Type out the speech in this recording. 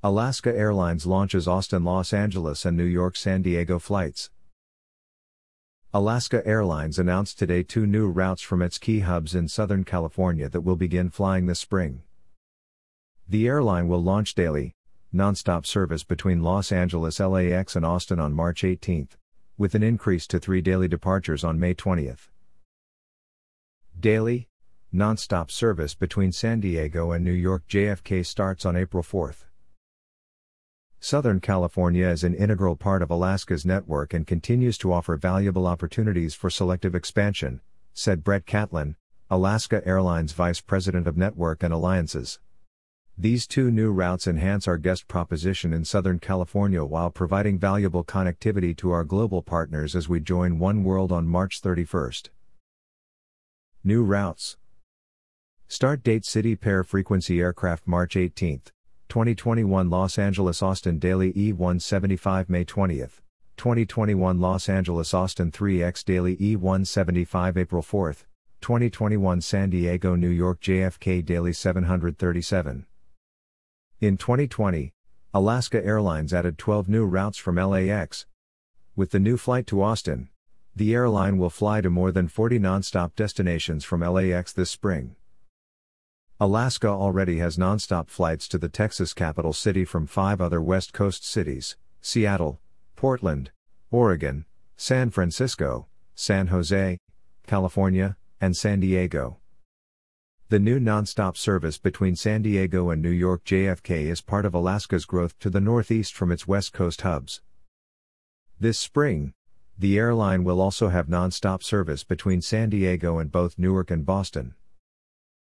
Alaska Airlines launches Austin Los Angeles and New York San Diego flights. Alaska Airlines announced today two new routes from its key hubs in Southern California that will begin flying this spring. The airline will launch daily, nonstop service between Los Angeles LAX and Austin on March 18, with an increase to three daily departures on May 20. Daily, nonstop service between San Diego and New York JFK starts on April 4. Southern California is an integral part of Alaska's network and continues to offer valuable opportunities for selective expansion, said Brett Catlin, Alaska Airlines Vice President of Network and Alliances. These two new routes enhance our guest proposition in Southern California while providing valuable connectivity to our global partners as we join oneworld on March 31st. New routes. Start date City Pair Frequency Aircraft March 18, 2021 Los Angeles Austin Daily E175 May 20th, 2021 Los Angeles Austin 3X Daily E175 April 4th, 2021 San Diego New York JFK Daily 737. In 2020, Alaska Airlines added 12 new routes from LAX. With the new flight to Austin, the airline will fly to more than 40 nonstop destinations from LAX this spring. Alaska already has nonstop flights to the Texas capital city from five other West Coast cities Seattle, Portland, Oregon, San Francisco, San Jose, California, and San Diego. The new nonstop service between San Diego and New York JFK is part of Alaska's growth to the northeast from its West Coast hubs. This spring, the airline will also have nonstop service between San Diego and both Newark and Boston.